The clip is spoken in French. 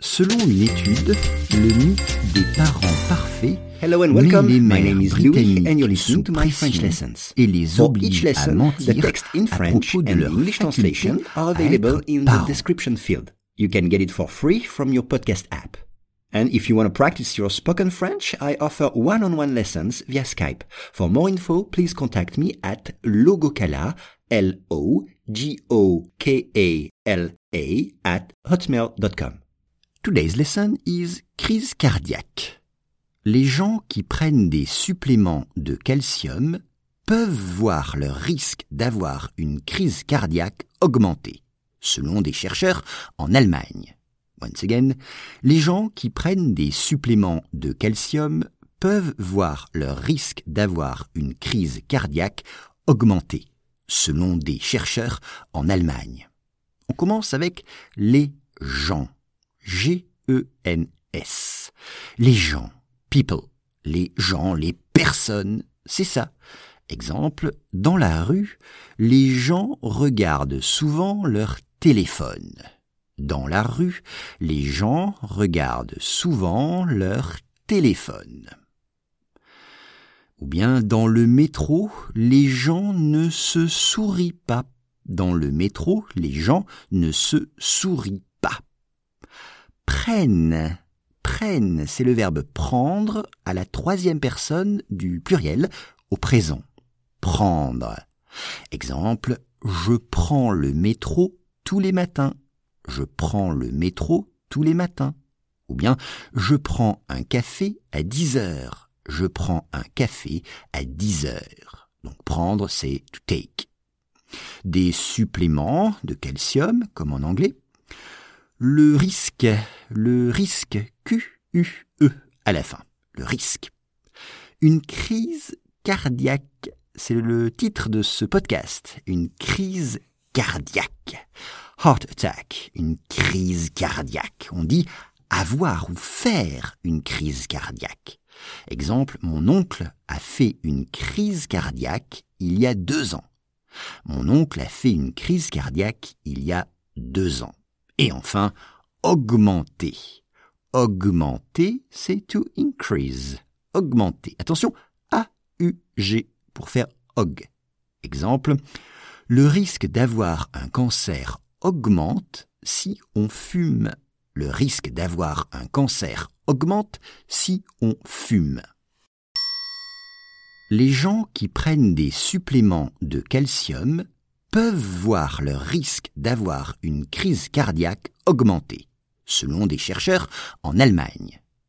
Selon une étude, le mythe des parents parfaits Hello and welcome. les My name is Louis and you're listening to my French lessons. et les For oblige each à mentir the text in à French propos de and leur the English translation are available in the description field. You can get it for free from your podcast app. And if you want to practice your spoken French, I offer one-on-one lessons via Skype. For more info, please contact me at logocala, L-O-G-O-K-A-L-A, at hotmail.com. Today's lesson is crise cardiaque. Les gens qui prennent des suppléments de calcium peuvent voir leur risque d'avoir une crise cardiaque augmenter, selon des chercheurs en Allemagne. Once again, les gens qui prennent des suppléments de calcium peuvent voir leur risque d'avoir une crise cardiaque augmenter, selon des chercheurs en Allemagne. On commence avec les gens. G-E-N-S. Les gens, people, les gens, les personnes, c'est ça. Exemple, dans la rue, les gens regardent souvent leur téléphone. Dans la rue, les gens regardent souvent leur téléphone. Ou bien dans le métro, les gens ne se sourient pas. Dans le métro, les gens ne se sourient. Prennent. Prennent, c'est le verbe prendre à la troisième personne du pluriel au présent. Prendre. Exemple, je prends le métro tous les matins. Je prends le métro tous les matins. Ou bien, je prends un café à 10 heures. Je prends un café à 10 heures. Donc prendre, c'est to take. Des suppléments de calcium, comme en anglais. Le risque, le risque, Q-U-E à la fin, le risque. Une crise cardiaque, c'est le titre de ce podcast, une crise cardiaque. Heart attack, une crise cardiaque. On dit avoir ou faire une crise cardiaque. Exemple, mon oncle a fait une crise cardiaque il y a deux ans. Mon oncle a fait une crise cardiaque il y a deux ans. Et enfin, augmenter. Augmenter, c'est to increase. Augmenter. Attention, A-U-G pour faire aug. Exemple, le risque d'avoir un cancer augmente si on fume. Le risque d'avoir un cancer augmente si on fume. Les gens qui prennent des suppléments de calcium peuvent voir leur risque d'avoir une crise cardiaque augmenter, selon des chercheurs en Allemagne.